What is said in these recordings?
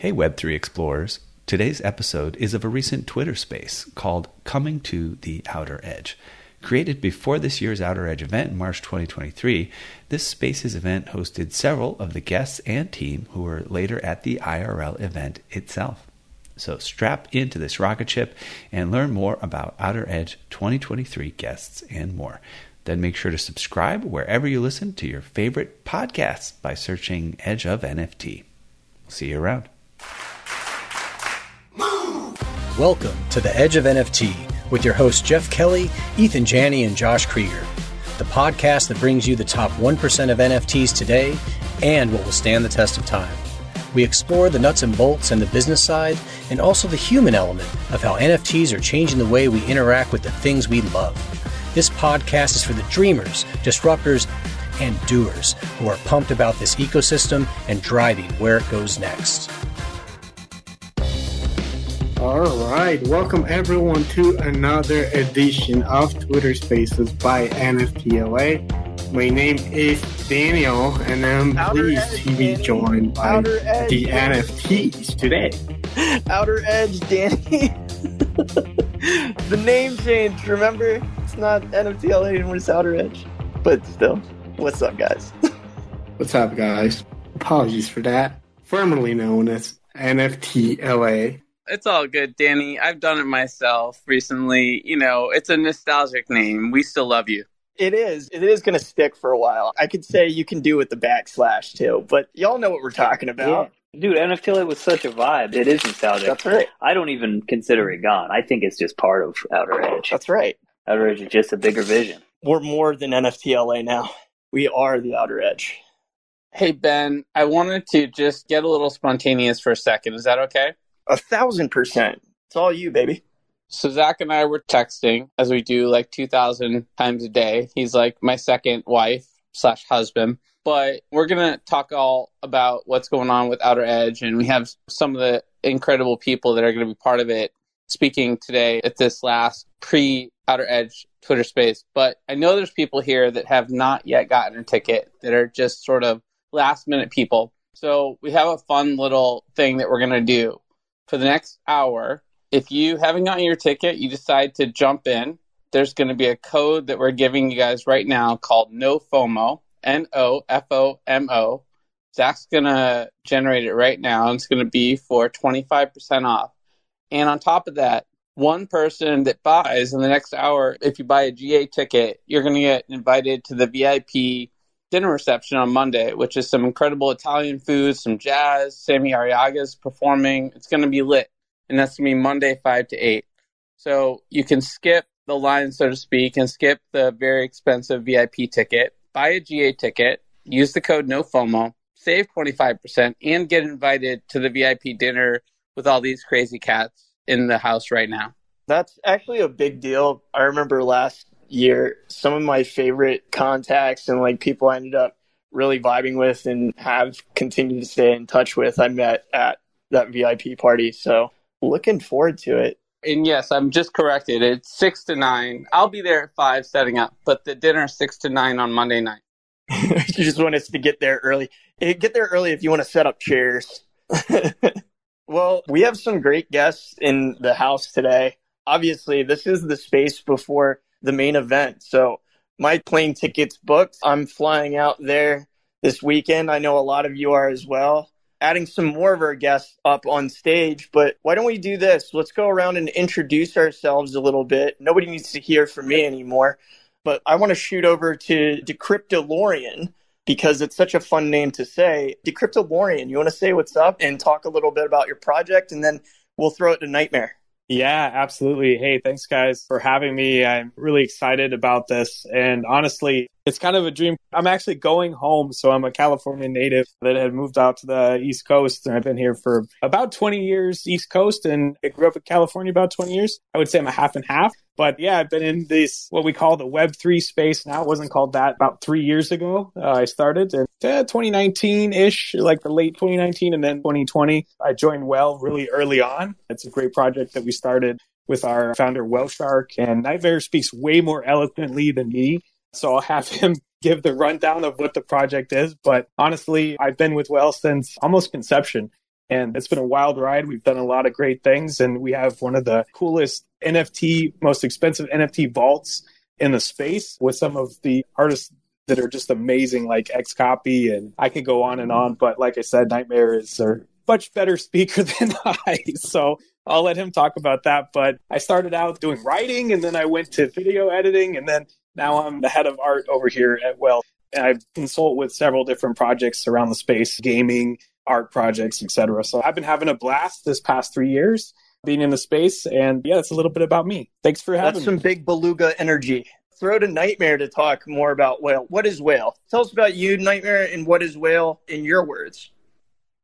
Hey, Web3 Explorers. Today's episode is of a recent Twitter space called Coming to the Outer Edge. Created before this year's Outer Edge event in March 2023, this Spaces event hosted several of the guests and team who were later at the IRL event itself. So strap into this rocket ship and learn more about Outer Edge 2023 guests and more. Then make sure to subscribe wherever you listen to your favorite podcasts by searching Edge of NFT. See you around. Welcome to the Edge of NFT with your hosts Jeff Kelly, Ethan Janney, and Josh Kriger, the podcast that brings you the top 1% of NFTs today and what will stand the test of time. We explore the nuts and bolts and the business side, and also the human element of how NFTs are changing the way we interact with the things we love. This podcast is for the dreamers, disruptors, and doers who are pumped about this ecosystem and driving where it goes next. All right, welcome everyone to another edition of Twitter Spaces by NFTLA. My name is Daniel, and I'm Outer pleased Edge, to be Danny. joined by Outer Edge, the Danny. NFTs today. Outer Edge, Danny. the name change, remember? It's not NFTLA anymore, it's Outer Edge. But still, what's up, guys? What's up, guys? Apologies for that. Formerly known as NFTLA. It's all good, Danny. I've done it myself recently. You know, it's a nostalgic name. We still love you. It is. It is going to stick for a while. I could say you can do with the backslash too, but y'all know what we're talking about. Dude, NFTLA was such a vibe. It is nostalgic. That's right. I don't even consider it gone. I think it's just part of Outer Edge. That's right. Outer Edge is just a bigger vision. We're more than NFTLA now. We are the Outer Edge. Hey, Ben, I wanted to just get a little spontaneous for a second. Is that okay? A thousand percent. It's all you, baby. So, Zach and I were texting as we do like 2,000 times a day. He's like my second wife slash husband. But we're going to talk all about what's going on with Outer Edge. And we have some of the incredible people that are going to be part of it speaking today at this last pre Outer Edge Twitter space. But I know there's people here that have not yet gotten a ticket that are just sort of last minute people. So we have a fun little thing that we're going to do for the next hour. If you haven't gotten your ticket, you decide to jump in. There's going to be a code that we're giving you guys right now called No FOMO, N O F O M O. Zach's going to generate it right now, and it's going to be for 25% off. And on top of that, one person that buys in the next hour, if you buy a GA ticket, you're going to get invited to the VIP dinner reception on Monday, which is some incredible Italian food, some jazz. Sammy Ariaga's performing. It's going to be lit. And that's going to be Monday, 5 to 8. So you can skip the line, so to speak, and skip the very expensive VIP ticket, buy a GA ticket, use the code NOFOMO, save 25%, and get invited to the VIP dinner with all these crazy cats in the house right now. That's actually a big deal. I remember last year, some of my favorite contacts and like people I ended up really vibing with and have continued to stay in touch with, I met at that VIP party. So looking forward to it. And yes, I'm just corrected. It's six to nine. I'll be there at five setting up, but the dinner is six to nine on Monday night. you just want us to get there early. Eh, Get there early if you want to set up chairs. well, we have some great guests in the house today. Obviously, this is the space before the main event. So, my plane tickets booked. I'm flying out there this weekend. I know a lot of you are as well. Adding some more of our guests up on stage, but why don't we do this? Let's go around and introduce ourselves a little bit. Nobody needs to hear from me anymore but I want to shoot over to Decryptolorian because it's such a fun name to say. Decryptolorian, you want to say what's up and talk a little bit about your project, and then we'll throw it to Nytmare. Yeah, absolutely. Hey, thanks guys for having me. I'm really excited about this. And honestly, it's kind of a dream. I'm actually going home. So I'm a California native that had moved out to the East Coast. And I've been here for about 20 years, East Coast. And I grew up in California about 20 years. I would say I'm a half and half. But yeah, I've been in this, what we call the Web3 space now. It wasn't called that about three years ago. Uh, I started in uh, 2019 ish, like the late 2019 and then 2020. I joined Whale really early on. It's a great project that we started with our founder, Whale Shark. And Nytmare speaks way more eloquently than me. So I'll have him give the rundown of what the project is. But honestly, I've been with Whale since almost conception. And it's been a wild ride. We've done a lot of great things, and we have one of the coolest NFT, most expensive NFT vaults in the space with some of the artists that are just amazing, like X Copy. and I could go on and on. But like I said, Nytmare is a much better speaker than I. So I'll let him talk about that. But I started out doing writing, and then I went to video editing, and then now I'm the head of art over here at Whale. I consult with several different projects around the space, gaming, art projects, etc. So I've been having a blast this past three years being in the space. And yeah, that's a little bit about me. Thanks for having me. That's some me. big beluga energy. Throw to Nytmare to talk more about Whale. What is Whale? Tell us about you, Nytmare, and what is Whale in your words?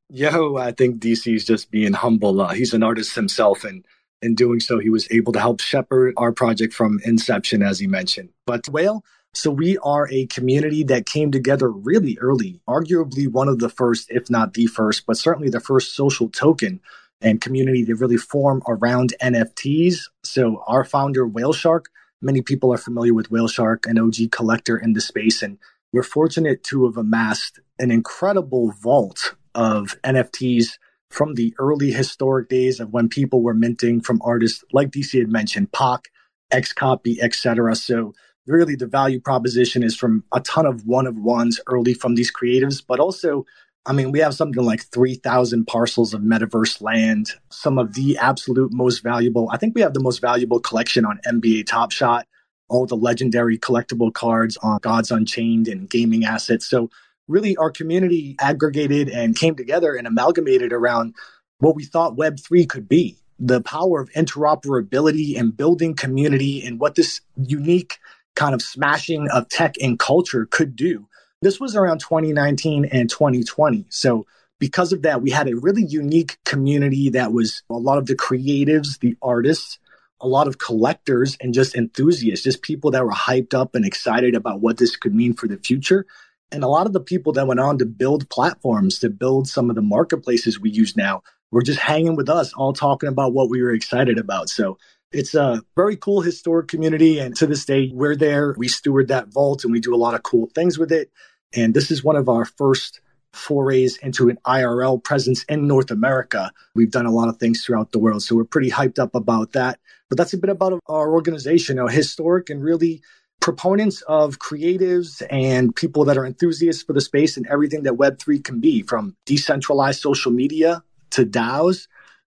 Yo, I think DC is just being humble. Uh, he's an artist himself, and in doing so, he was able to help shepherd our project from inception, as he mentioned. But Whale, so we are a community that came together really early, arguably one of the first, if not the first, but certainly the first social token and community to really form around NFTs. So our founder, Whale Shark, many people are familiar with Whale Shark, an OG collector in the space, and we're fortunate to have amassed an incredible vault of NFTs from the early historic days of when people were minting from artists like DC had mentioned, Pak, X Copy, etc. So really the value proposition is from a ton of one of ones early from these creatives, but also I mean, we have something like 3,000 parcels of metaverse land, some of the absolute most valuable. I think we have the most valuable collection on NBA Top Shot, all the legendary collectible cards on Gods Unchained and gaming assets. So, really, our community aggregated and came together and amalgamated around what we thought Web3 could be the power of interoperability and building community and what this unique kind of smashing of tech and culture could do. This was around 2019 and 2020. So, because of that, we had a really unique community that was a lot of the creatives, the artists, a lot of collectors, and just enthusiasts, just people that were hyped up and excited about what this could mean for the future. And a lot of the people that went on to build platforms, to build some of the marketplaces we use now, were just hanging with us, all talking about what we were excited about. So, it's a very cool historic community. And to this day, we're there. We steward that vault and we do a lot of cool things with it. And this is one of our first forays into an IRL presence in North America. We've done a lot of things throughout the world. So we're pretty hyped up about that. But that's a bit about our organization, a historic and really proponents of creatives and people that are enthusiasts for the space and everything that Web3 can be from decentralized social media to DAOs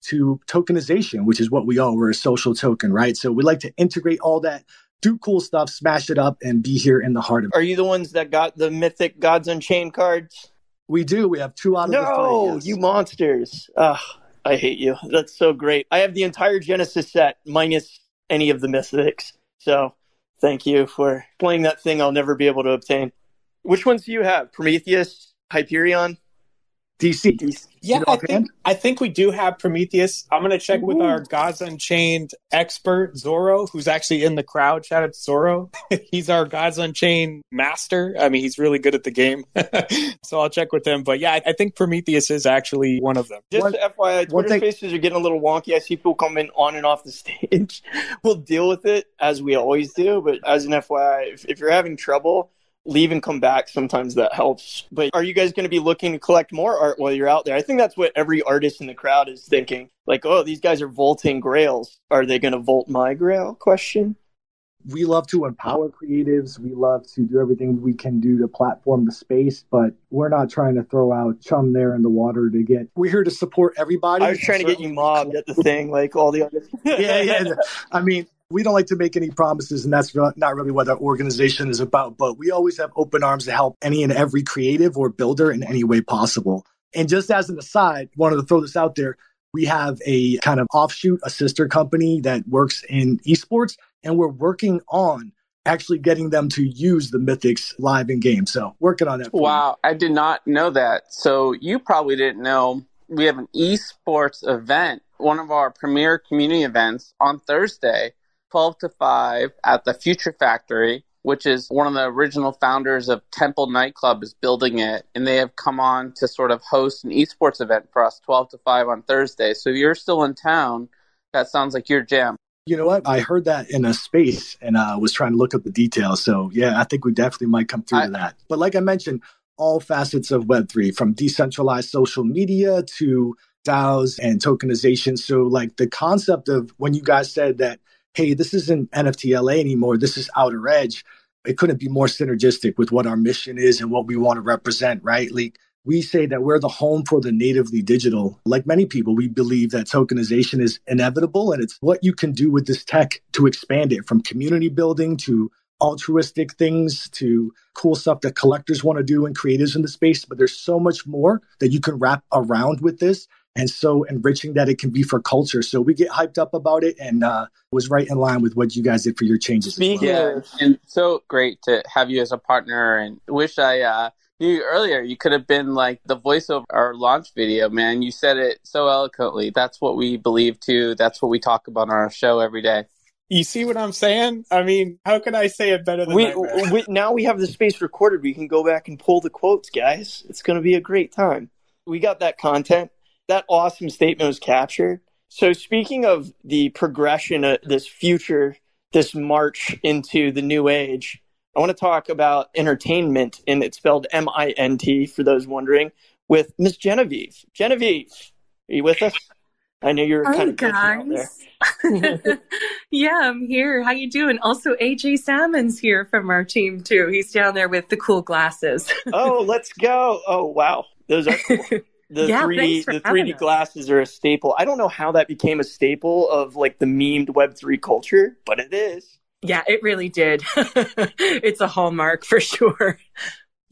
to tokenization, which is what we are. We're a social token, right? So we like to integrate all that do cool stuff, smash it up, and be here in the heart of it. Are you the ones that got the mythic Gods Unchained cards? We do. We have two out of no, the three. No, yes. you monsters. Ugh, I hate you. That's so great. I have the entire Genesis set minus any of the mythics. So thank you for playing that thing I'll never be able to obtain. Which ones do you have? Prometheus, Hyperion? DC. DC. Yeah, I think, I think we do have Prometheus. I'm going to check Ooh. with our Gods Unchained expert, Zorro, who's actually in the crowd. Shout out to Zorro. he's our Gods Unchained master. I mean, he's really good at the game. so I'll check with him. But yeah, I think Prometheus is actually one of them. Just one, FYI, Twitter thing- spaces are getting a little wonky. I see people coming on and off the stage. we'll deal with it as we always do. But as an FYI, if, if you're having trouble, leave and come back. Sometimes that helps. But are you guys going to be looking to collect more art while you're out there? I think that's what every artist in the crowd is thinking. Like, oh, these guys are vaulting grails. Are they going to vault my grail? Question. We love to empower creatives. We love to do everything we can do to platform the space, but we're not trying to throw out chum there in the water to get. We're here to support everybody. I was trying to get you mobbed at the thing, like all the others. yeah, yeah. I mean, we don't like to make any promises, and that's not really what our organization is about. But we always have open arms to help any and every creative or builder in any way possible. And just as an aside, wanted to throw this out there. We have a kind of offshoot, a sister company that works in esports, and we're working on actually getting them to use the Mythics live in game. So working on that. Wow, I did not know that. So you probably didn't know we have an esports event, one of our premier community events on Thursday 12 to 5 at the Future Factory, which is one of the original founders of Temple Nightclub is building it. And they have come on to sort of host an esports event for us 12 to 5 on Thursday. So if you're still in town, that sounds like your jam. You know what? I heard that in a space and uh, was trying to look up the details. So yeah, I think we definitely might come through I, to that. But like I mentioned, all facets of Web3 from decentralized social media to DAOs and tokenization. So, like the concept of when you guys said that, hey, this isn't NFT LA anymore, this is Outer Edge, it couldn't be more synergistic with what our mission is and what we want to represent, right? Like, we say that we're the home for the natively digital. Like many people, we believe that tokenization is inevitable and it's what you can do with this tech to expand it from community building to altruistic things to cool stuff that collectors want to do and creators in the space. But there's so much more that you can wrap around with this and so enriching that it can be for culture. So we get hyped up about it and uh, was right in line with what you guys did for your changes. Well. Yeah, and so great to have you as a partner and wish I uh, knew earlier. You could have been like the voice of our launch video, man. You said it so eloquently. That's what we believe too. That's what we talk about on our show every day. You see what I'm saying? I mean, how can I say it better than we, we, now we have the space recorded. We can go back and pull the quotes, guys. It's going to be a great time. We got that content. That awesome statement was captured. So speaking of the progression of this future, this march into the new age, I want to talk about Entertainmint, and it's spelled M I N T for those wondering, with Miss Genevieve. Genevieve, are you with us? I know you're Hi, kind of guys. yeah, I'm here. How you doing? Also, AJ Salmon's here from our team too. He's down there with the cool glasses. oh, let's go! Oh, wow, those are cool. The Yeah, 3D the 3D us. glasses are a staple. I don't know how that became a staple of like the memed Web three culture, but it is. yeah, it really did. it's a hallmark for sure.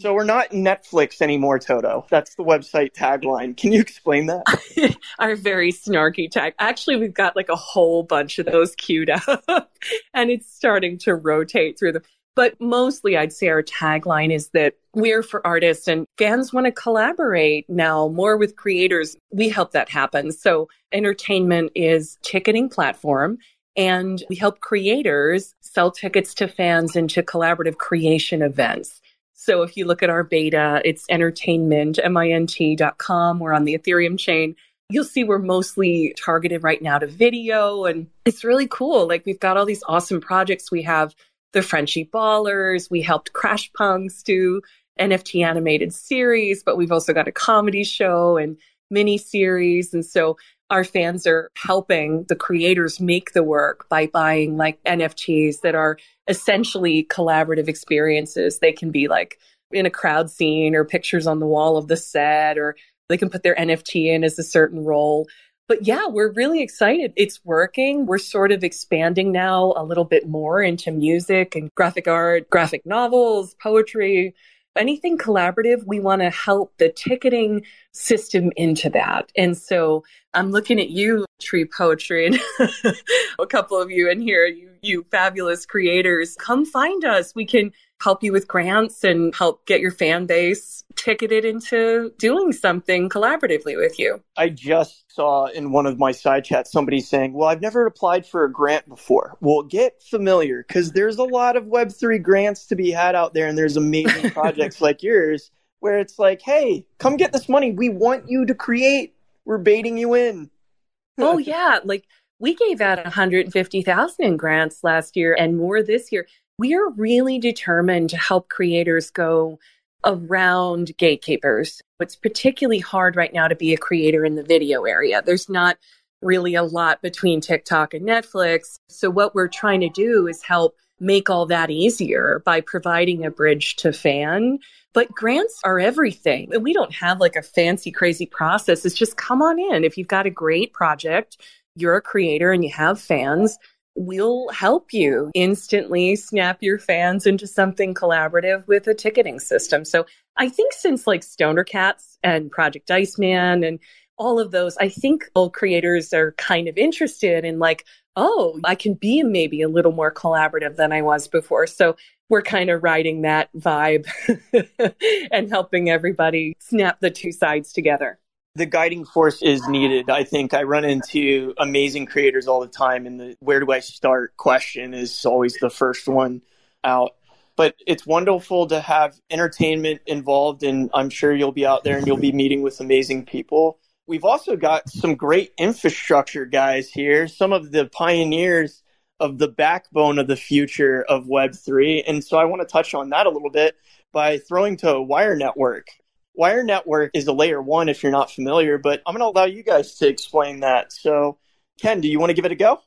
So we're not Netflix anymore, Toto. That's the website tagline. Can you explain that? our very snarky tag. Actually, we've got like a whole bunch of those queued up and it's starting to rotate through them. But mostly, I'd say our tagline is that we're for artists and fans want to collaborate now more with creators. We help that happen. So Entertainmint is ticketing platform and we help creators sell tickets to fans into collaborative creation events. So if you look at our beta, it's Entertainmint, M-I-N-T dot com. We're on the Ethereum chain. You'll see we're mostly targeted right now to video and it's really cool. Like we've got all these awesome projects. We have the Frenchy Ballers. We helped Crash Punks do NFT animated series, but we've also got a comedy show and mini series. And so our fans are helping the creators make the work by buying like NFTs that are essentially collaborative experiences. They can be like in a crowd scene or pictures on the wall of the set, or they can put their NFT in as a certain role. But yeah, we're really excited. It's working. We're sort of expanding now a little bit more into music and graphic art, graphic novels, poetry, anything collaborative. We want to help the ticketing system into that. And so I'm looking at you, Tree Poetry, and a couple of you in here, you, you fabulous creators. Come find us. We can help you with grants and help get your fan base ticketed into doing something collaboratively with you. I just saw in one of my side chats somebody saying, Well, I've never applied for a grant before. Well, get familiar because there's a lot of Web3 grants to be had out there, and there's amazing projects like yours where it's like, Hey, come get this money. We want you to create. We're baiting you in. oh yeah, like we gave out 150,000 in grants last year and more this year. We are really determined to help creators go around gatekeepers. It's particularly hard right now to be a creator in the video area. There's not really a lot between TikTok and Netflix. So what we're trying to do is help make all that easier by providing a bridge to fan. But grants are everything. And we don't have like a fancy, crazy process. It's just come on in. If you've got a great project, you're a creator and you have fans, we'll help you instantly snap your fans into something collaborative with a ticketing system. So I think since like Stoner Cats and Project Iceman and all of those, I think all creators are kind of interested in like, oh, I can be maybe a little more collaborative than I was before. So we're kind of riding that vibe and helping everybody snap the two sides together. The guiding force is needed. I think I run into amazing creators all the time, and the where do I start question is always the first one out. But it's wonderful to have Entertainmint involved, and I'm sure you'll be out there and you'll be meeting with amazing people. We've also got some great infrastructure guys here, some of the pioneers of the backbone of the future of Web3. And so I want to touch on that a little bit by throwing to Wire Network. Wire Network is a layer one if you're not familiar, but I'm going to allow you guys to explain that. So, Ken, do you want to give it a go?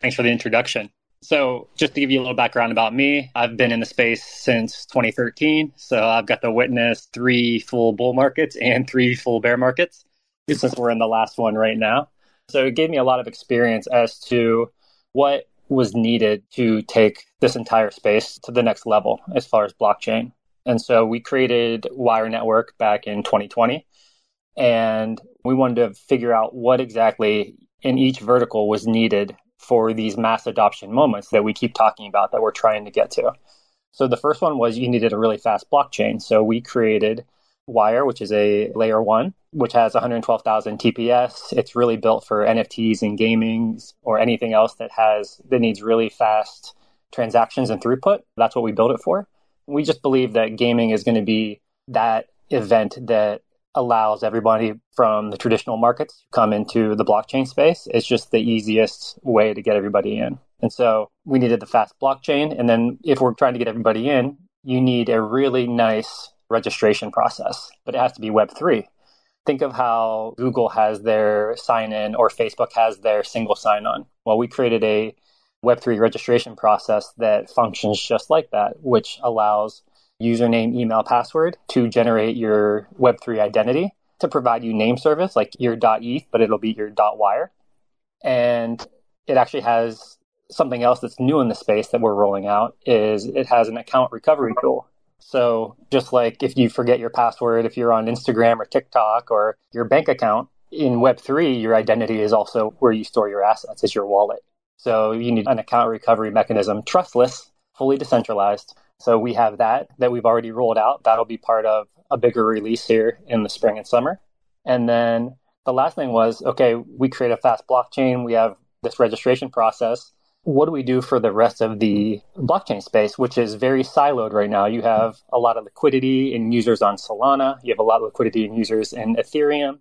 Thanks for the introduction. So, just to give you a little background about me, I've been in the space since 2013. So, I've got to witness three full bull markets and three full bear markets since we're in the last one right now. So, it gave me a lot of experience as to what was needed to take this entire space to the next level as far as blockchain. And so we created Wire Network back in 2020. And we wanted to figure out what exactly in each vertical was needed for these mass adoption moments that we keep talking about that we're trying to get to. So the first one was you needed a really fast blockchain. So we created Wire, which is a layer one, which has 112,000 TPS. It's really built for NFTs and gaming or anything else that has that needs really fast transactions and throughput. That's what we built it for. We just believe that gaming is going to be that event that allows everybody from the traditional markets to come into the blockchain space. It's just the easiest way to get everybody in. And so we needed the fast blockchain. And then if we're trying to get everybody in, you need a really nice registration process, but it has to be Web3. Think of how Google has their sign in or Facebook has their single sign on. Well, we created a Web3 registration process that functions just like that, which allows username, email, password to generate your Web3 identity to provide you name service like your .eth, but it'll be your .wire. And it actually has something else that's new in the space that we're rolling out is it has an account recovery tool. So just like if you forget your password, if you're on Instagram or TikTok or your bank account, in Web3, your identity is also where you store your assets, is your wallet. So you need an account recovery mechanism, trustless, fully decentralized, so we have that that we've already rolled out. That'll be part of a bigger release here in the spring and summer. And then the last thing was okay, we create a fast blockchain, we have this registration process. What do we do for the rest of the blockchain space, which is very siloed right now? You have a lot of liquidity in users on Solana, you have a lot of liquidity in users in Ethereum,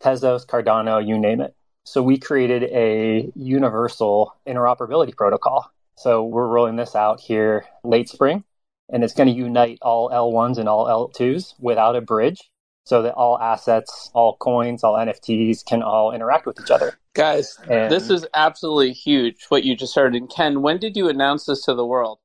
Tezos, Cardano, you name it. So we created a universal interoperability protocol. So we're rolling this out here late spring and it's going to unite all L1s and all L2s without a bridge so that all assets, all coins, all NFTs can all interact with each other. Guys, and this is absolutely huge what you just heard. And Ken, when did you announce this to the world?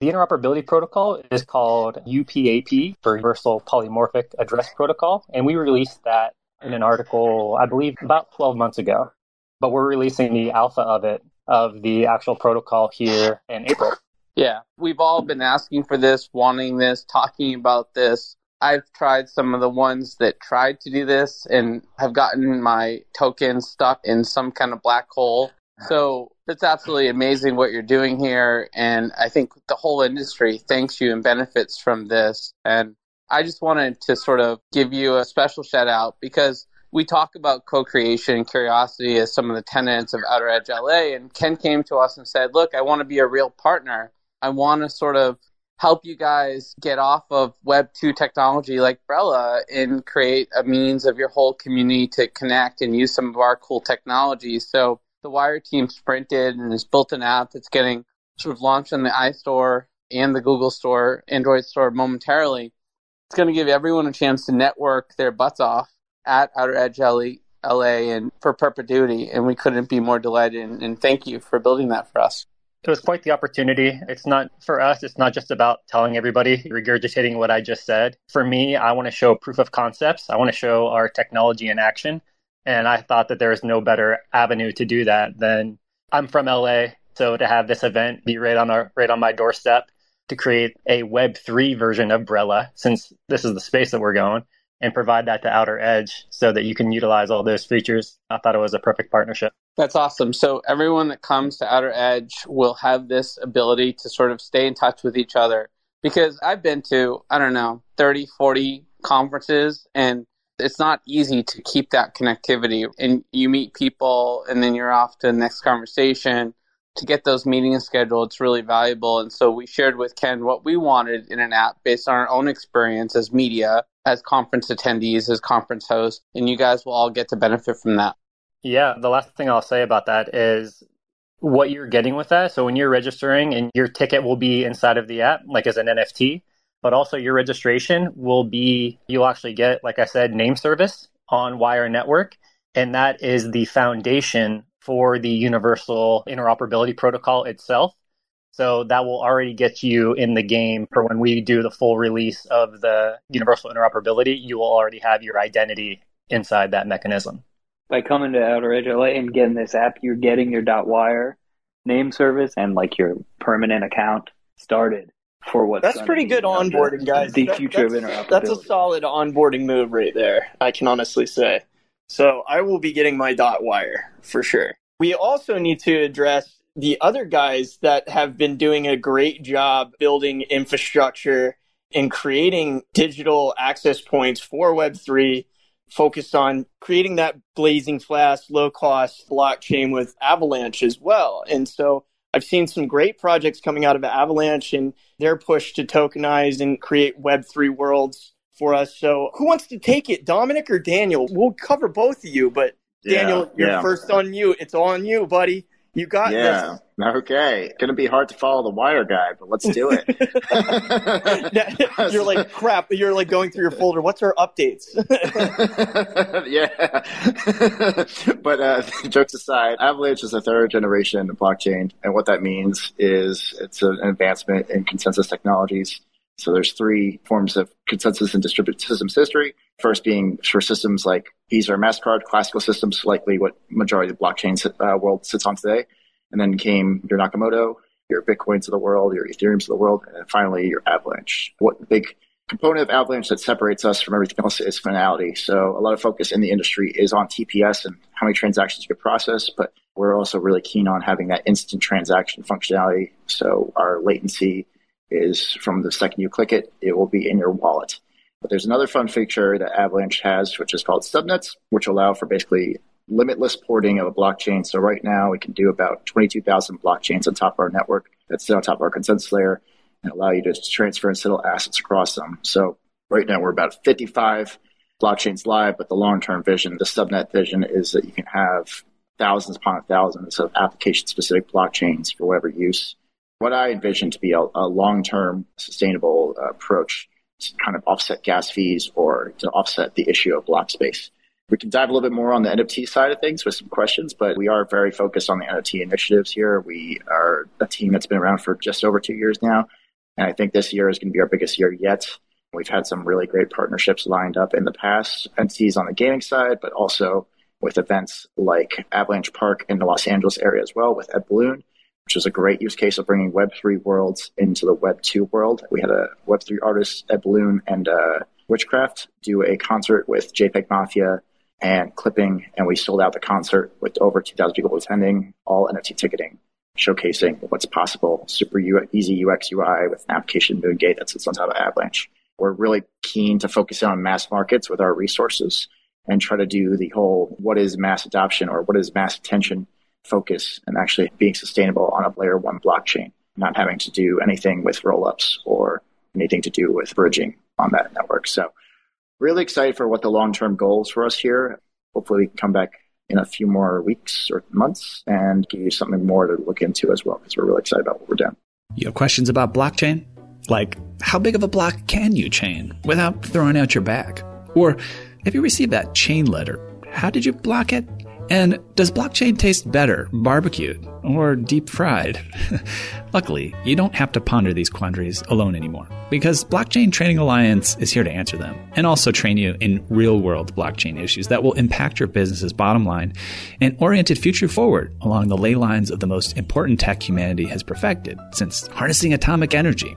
The interoperability protocol is called UPAP for Universal Polymorphic Address Protocol. And we released that in an article, I believe, about 12 months ago. But we're releasing the alpha of it, of the actual protocol here in April. Yeah, we've all been asking for this, wanting this, talking about this. I've tried some of the ones that tried to do this and have gotten my token stuck in some kind of black hole. So it's absolutely amazing what you're doing here. And I think the whole industry thanks you and benefits from this. And I just wanted to sort of give you a special shout out because we talk about co-creation and curiosity as some of the tenets of Outer Edge LA. And Ken came to us and said, look, I want to be a real partner. I want to sort of help you guys get off of Web 2 technology like Brella and create a means of your whole community to connect and use some of our cool technologies. So the Wire team sprinted and has built an app that's getting sort of launched on the iStore and the Google Store, Android Store momentarily. It's going to give everyone a chance to network their butts off at Outer Edge LA and for perpetuity. And we couldn't be more delighted. And, and thank you for building that for us it was quite the opportunity. It's not for us, it's not just about telling everybody, regurgitating what I just said. For me, I want to show proof of concepts. I want to show our technology in action. And I thought that there is no better avenue to do that than I'm from LA. So to have this event be right on our right on my doorstep to create a web3 version of Brella, since this is the space that we're going, and provide that to Outer Edge so that you can utilize all those features. I thought it was a perfect partnership. That's awesome. So everyone that comes to Outer Edge will have this ability to sort of stay in touch with each other because I've been to, I don't know, 30, 40 conferences and it's not easy to keep that connectivity and you meet people and then you're off to the next conversation to get those meetings scheduled it's really valuable and so we shared with ken what we wanted in an app based on our own experience as media as conference attendees, as conference hosts, and you guys will all get to benefit from that. Yeah, the last thing I'll say about that is what you're getting with that. So when you're registering and your ticket will be inside of the app, like as an NFT, but also your registration will be, you'll actually get, like I said, name service on Wire Network. And that is the foundation for the universal interoperability protocol itself. So that will already get you in the game for when we do the full release of the universal interoperability. You will already have your identity inside that mechanism. By coming to Outer Edge LA and getting this app, you're getting your .wire name service and like your permanent account started for what that's pretty good onboarding, guys. The That- future that's, of interoperability. That's a solid onboarding move right there. I can honestly say. So I will be getting my dot wire for sure. We also need to address the other guys that have been doing a great job building infrastructure and creating digital access points for Web3, focused on creating that blazing fast, low cost blockchain with Avalanche as well. And so I've seen some great projects coming out of Avalanche and their push to tokenize and create Web3 worlds for us. So who wants to take it, Dominic or Daniel? We'll cover both of you, but Yeah, Daniel, you're yeah. first on you. It's on you, buddy. You got this. Yeah. Okay. Gonna be hard to follow the wire guy, but let's do it. you're like, crap. You're like going through your folder. What's our updates? yeah. but uh, jokes aside, Avalanche is a third generation blockchain, and what that means is it's an advancement in consensus technologies. So there's three forms of consensus in distributed systems history. First being for systems like Visa or MasterCard, classical systems, likely what majority of the blockchain uh, world sits on today. And then came your Nakamoto, your Bitcoins of the world, your Ethereums of the world, and finally your Avalanche. What big component of Avalanche that separates us from everything else is finality. So a lot of focus in the industry is on TPS and how many transactions you can process, but we're also really keen on having that instant transaction functionality. So our latency is from the second you click it, it will be in your wallet. But there's another fun feature that Avalanche has, which is called subnets, which allow for basically limitless porting of a blockchain. So right now we can do about 22,000 blockchains on top of our network that sit on top of our consensus layer and allow you to transfer and settle assets across them. So right now we're about 55 blockchains live, but the long-term vision, the subnet vision is that you can have thousands upon thousands of application-specific blockchains for whatever use. What I envision to be a, a long-term sustainable uh, approach to kind of offset gas fees or to offset the issue of block space. We can dive a little bit more on the NFT side of things with some questions, but we are very focused on the NFT initiatives here. We are a team that's been around for just over two years now. And I think this year is going to be our biggest year yet. We've had some really great partnerships lined up in the past, entities on the gaming side, but also with events like Avalanche Park in the Los Angeles area as well with Ed Balloon, which was a great use case of bringing Web3 worlds into the Web2 world. We had a Web3 artist, Ed Balloon, and uh, Witchcraft do a concert with JPEG Mafia and Clipping, and we sold out the concert with over 2,000 people attending, all NFT ticketing, showcasing what's possible. Super U- easy UX UI with an application Moongate that sits on top of Avalanche. We're really keen to focus on mass markets with our resources and try to do the whole what is mass adoption or what is mass attention focus and actually being sustainable on a layer one blockchain, not having to do anything with rollups or anything to do with bridging on that network. So really excited for what the long term goals for us here. Hopefully we can come back in a few more weeks or months and give you something more to look into as well because we're really excited about what we're doing. You have questions about blockchain? Like, how big of a block can you chain without throwing out your back? Or if you received that chain letter, how did you block it? And does blockchain taste better barbecued or deep fried? Luckily, you don't have to ponder these quandaries alone anymore because Blockchain Training Alliance is here to answer them and also train you in real world blockchain issues that will impact your business's bottom line and orient it future forward along the ley lines of the most important tech humanity has perfected since harnessing atomic energy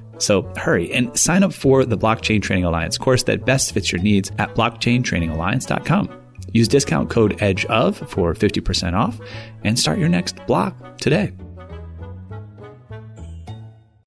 So hurry and sign up for the Blockchain Training Alliance course that best fits your needs at blockchaintrainingalliance.com. Use discount code EDGEOF for 50% off and start your next block today.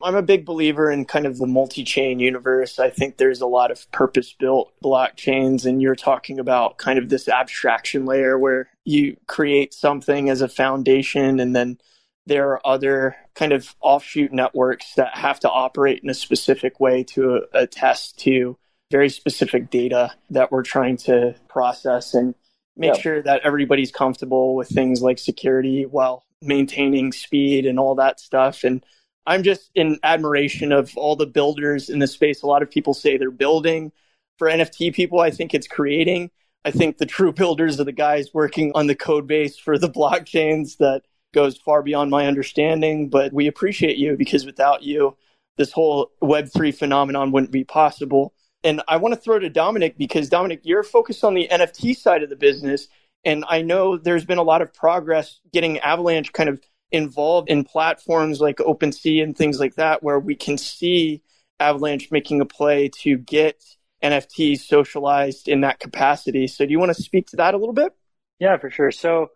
I'm a big believer in kind of the multi chain universe. I think there's a lot of purpose built blockchains, and you're talking about kind of this abstraction layer where you create something as a foundation, and then there are other kind of offshoot networks that have to operate in a specific way to attest to very specific data that we're trying to process and make sure that everybody's comfortable with things like security while maintaining speed and all that stuff. And I'm just in admiration of all the builders in the space. A lot of people say they're building. For NFT people, I think it's creating. I think the true builders are the guys working on the code base for the blockchains that goes far beyond my understanding. But we appreciate you because without you, this whole Web3 phenomenon wouldn't be possible. And I want to throw to Dominic because Dominic, you're focused on the NFT side of the business. And I know there's been a lot of progress getting Avalanche kind of involved in platforms like OpenSea and things like that, where we can see Avalanche making a play to get NFTs socialized in that capacity. So, do you want to speak to that a little bit? Yeah, for sure. So,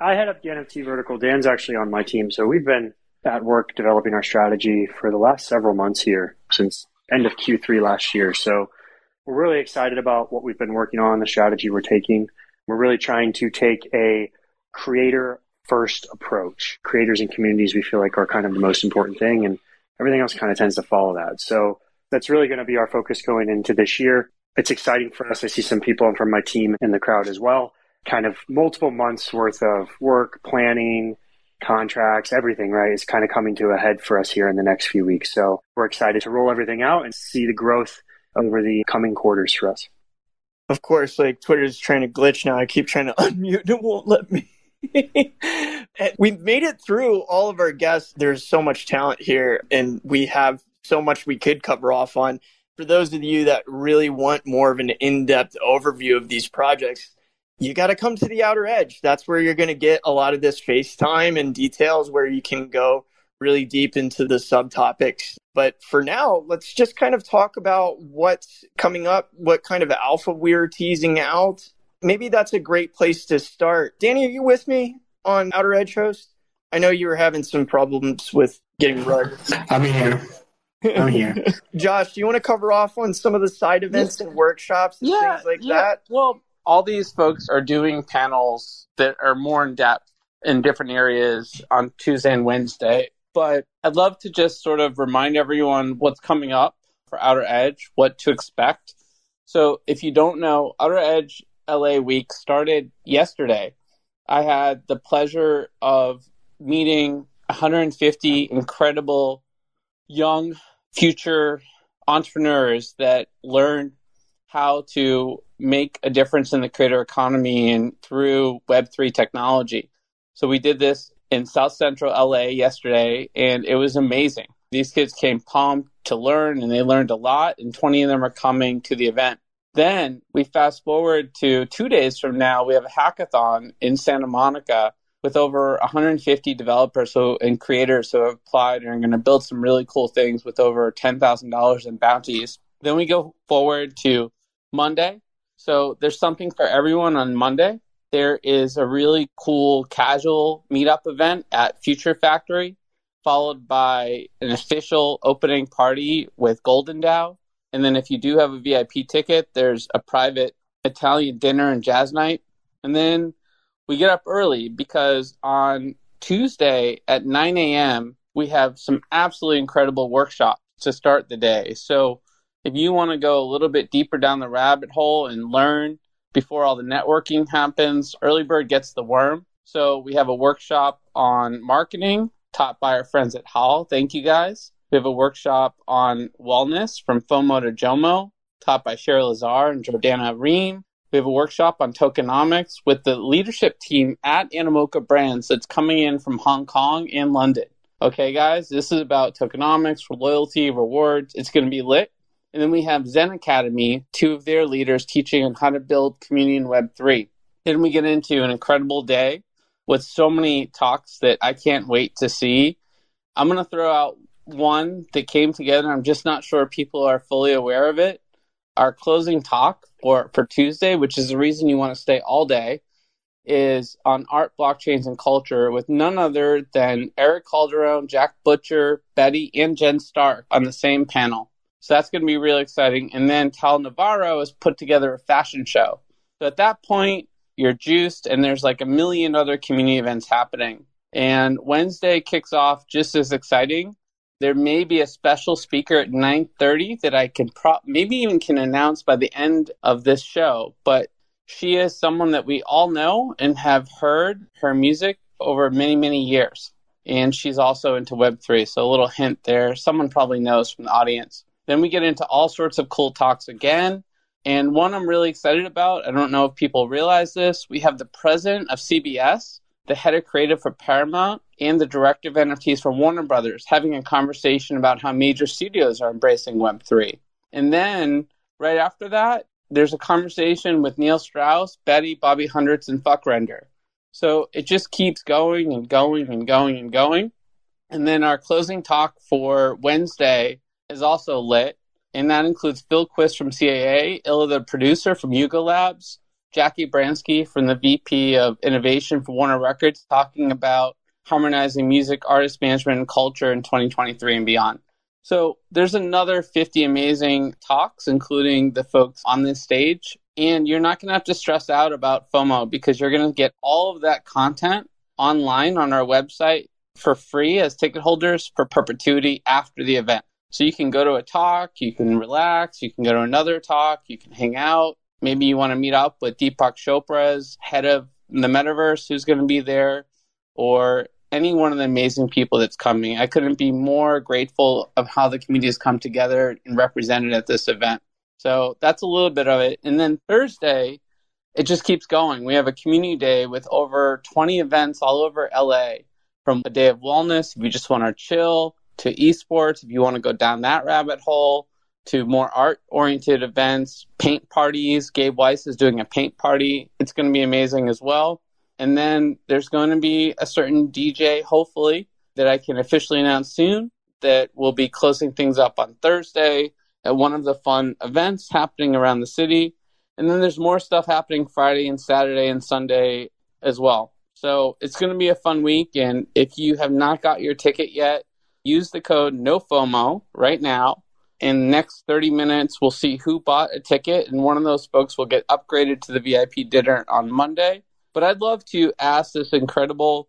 I head up the NFT vertical. Dan's actually on my team. So, we've been at work developing our strategy for the last several months here since end of Q3 last year. So, we're really excited about what we've been working on, the strategy we're taking. We're really trying to take a creator first approach. Creators and communities we feel like are kind of the most important thing and everything else kind of tends to follow that. So that's really going to be our focus going into this year. It's exciting for us. I see some people from my team in the crowd as well. Kind of multiple months worth of work, planning, contracts, everything, right, is kind of coming to a head for us here in the next few weeks. So we're excited to roll everything out and see the growth over the coming quarters for us of course, like Twitter's trying to glitch now. I keep trying to unmute it won't let me. We've made it through all of our guests. There's so much talent here, and we have so much we could cover off on. For those of you that really want more of an in depth overview of these projects, you got to come to the outer edge. That's where you're going to get a lot of this FaceTime and details where you can go really deep into the subtopics. But for now, let's just kind of talk about what's coming up, what kind of alpha we're teasing out. Maybe that's a great place to start. Danny, are you with me on Outer Edge Host? I know you were having some problems with getting rugs. I'm here. I'm here. Josh, do you want to cover off on some of the side events and workshops and yeah, things like yeah. that? Well, all these folks are doing panels that are more in depth in different areas on Tuesday and Wednesday but I'd love to just sort of remind everyone what's coming up for Outer Edge, what to expect. So if you don't know, Outer Edge LA week started yesterday. I had the pleasure of meeting 150 incredible young future entrepreneurs that learn how to make a difference in the creator economy and through Web3 technology. So we did this in South Central LA yesterday, and it was amazing. These kids came pumped to learn, and they learned a lot, and 20 of them are coming to the event. Then we fast forward to two days from now, we have a hackathon in Santa Monica with over 150 developers who, and creators who have applied and are going to build some really cool things with over $10,000 in bounties. Then we go forward to Monday. So there's something for everyone on Monday there is a really cool casual meetup event at Future Factory, followed by an official opening party with Golden DAO. And then if you do have a VIP ticket, there's a private Italian dinner and jazz night. And then we get up early because on Tuesday at 9 a.m., we have some absolutely incredible workshops to start the day. So if you want to go a little bit deeper down the rabbit hole and learn before all the networking happens. Early bird gets the worm. So we have a workshop on marketing taught by our friends at Howl. Thank you guys. We have a workshop on wellness from FOMO to JOMO taught by Sherry Lazar and Jordana Ream. We have a workshop on tokenomics with the leadership team at Animoca Brands that's coming in from Hong Kong and London. Okay, guys, this is about tokenomics, loyalty, rewards. It's going to be lit. And then we have Zen Academy, two of their leaders teaching on how to build community in Web3. Then we get into an incredible day with so many talks that I can't wait to see. I'm going to throw out one that came together. I'm just not sure people are fully aware of it. Our closing talk for, for Tuesday, which is the reason you want to stay all day, is on art, blockchains, and culture with none other than Erick Calderon, Jack Butcher, Betty, and Jen Stark on the same panel. So that's going to be really exciting. And then Tal Navarro has put together a fashion show. So at that point, you're juiced, and there's like a million other community events happening. And Wednesday kicks off just as exciting. There may be a special speaker at 9:30 that I can pro- maybe even can announce by the end of this show. But she is someone that we all know and have heard her music over many many years. And she's also into Web3. So a little hint there. Someone probably knows from the audience. Then we get into all sorts of cool talks again. And one I'm really excited about, I don't know if people realize this, we have the president of CBS, the head of creative for Paramount, and the director of NFTs for Warner Brothers having a conversation about how major studios are embracing Web3. And then right after that, there's a conversation with Neil Strauss, Betty, Bobby Hundreds, and FVCKRENDER. So it just keeps going and going and going and going. And then our closing talk for Wednesday is also lit and that includes Phil Quist from CAA, Illa the producer from Yuga Labs, Jackie Bransky from the VP of Innovation for Warner Records, talking about harmonizing music, artist management, and culture in 2023 and beyond. So there's another 50 amazing talks, including the folks on this stage. And you're not going to have to stress out about FOMO because you're going to get all of that content online on our website for free as ticket holders for perpetuity after the event. So you can go to a talk, you can relax, you can go to another talk, you can hang out. Maybe you want to meet up with Deepak Chopra's head of the metaverse who's going to be there, or any one of the amazing people that's coming. I couldn't be more grateful of how the community has come together and represented at this event. So that's a little bit of it. And then Thursday, it just keeps going. We have a community day with over 20 events all over LA from a day of wellness if you just want to chill to esports if you want to go down that rabbit hole to more art oriented events, paint parties. Gabe Weiss is doing a paint party. It's going to be amazing as well. And then there's going to be a certain DJ, hopefully, that I can officially announce soon that will be closing things up on Thursday at one of the fun events happening around the city. And then there's more stuff happening Friday and Saturday and Sunday as well. So it's going to be a fun week. And if you have not got your ticket yet, use the code NOFOMO right now. In next 30 minutes, we'll see who bought a ticket, and one of those folks will get upgraded to the VIP dinner on Monday. But I'd love to ask this incredible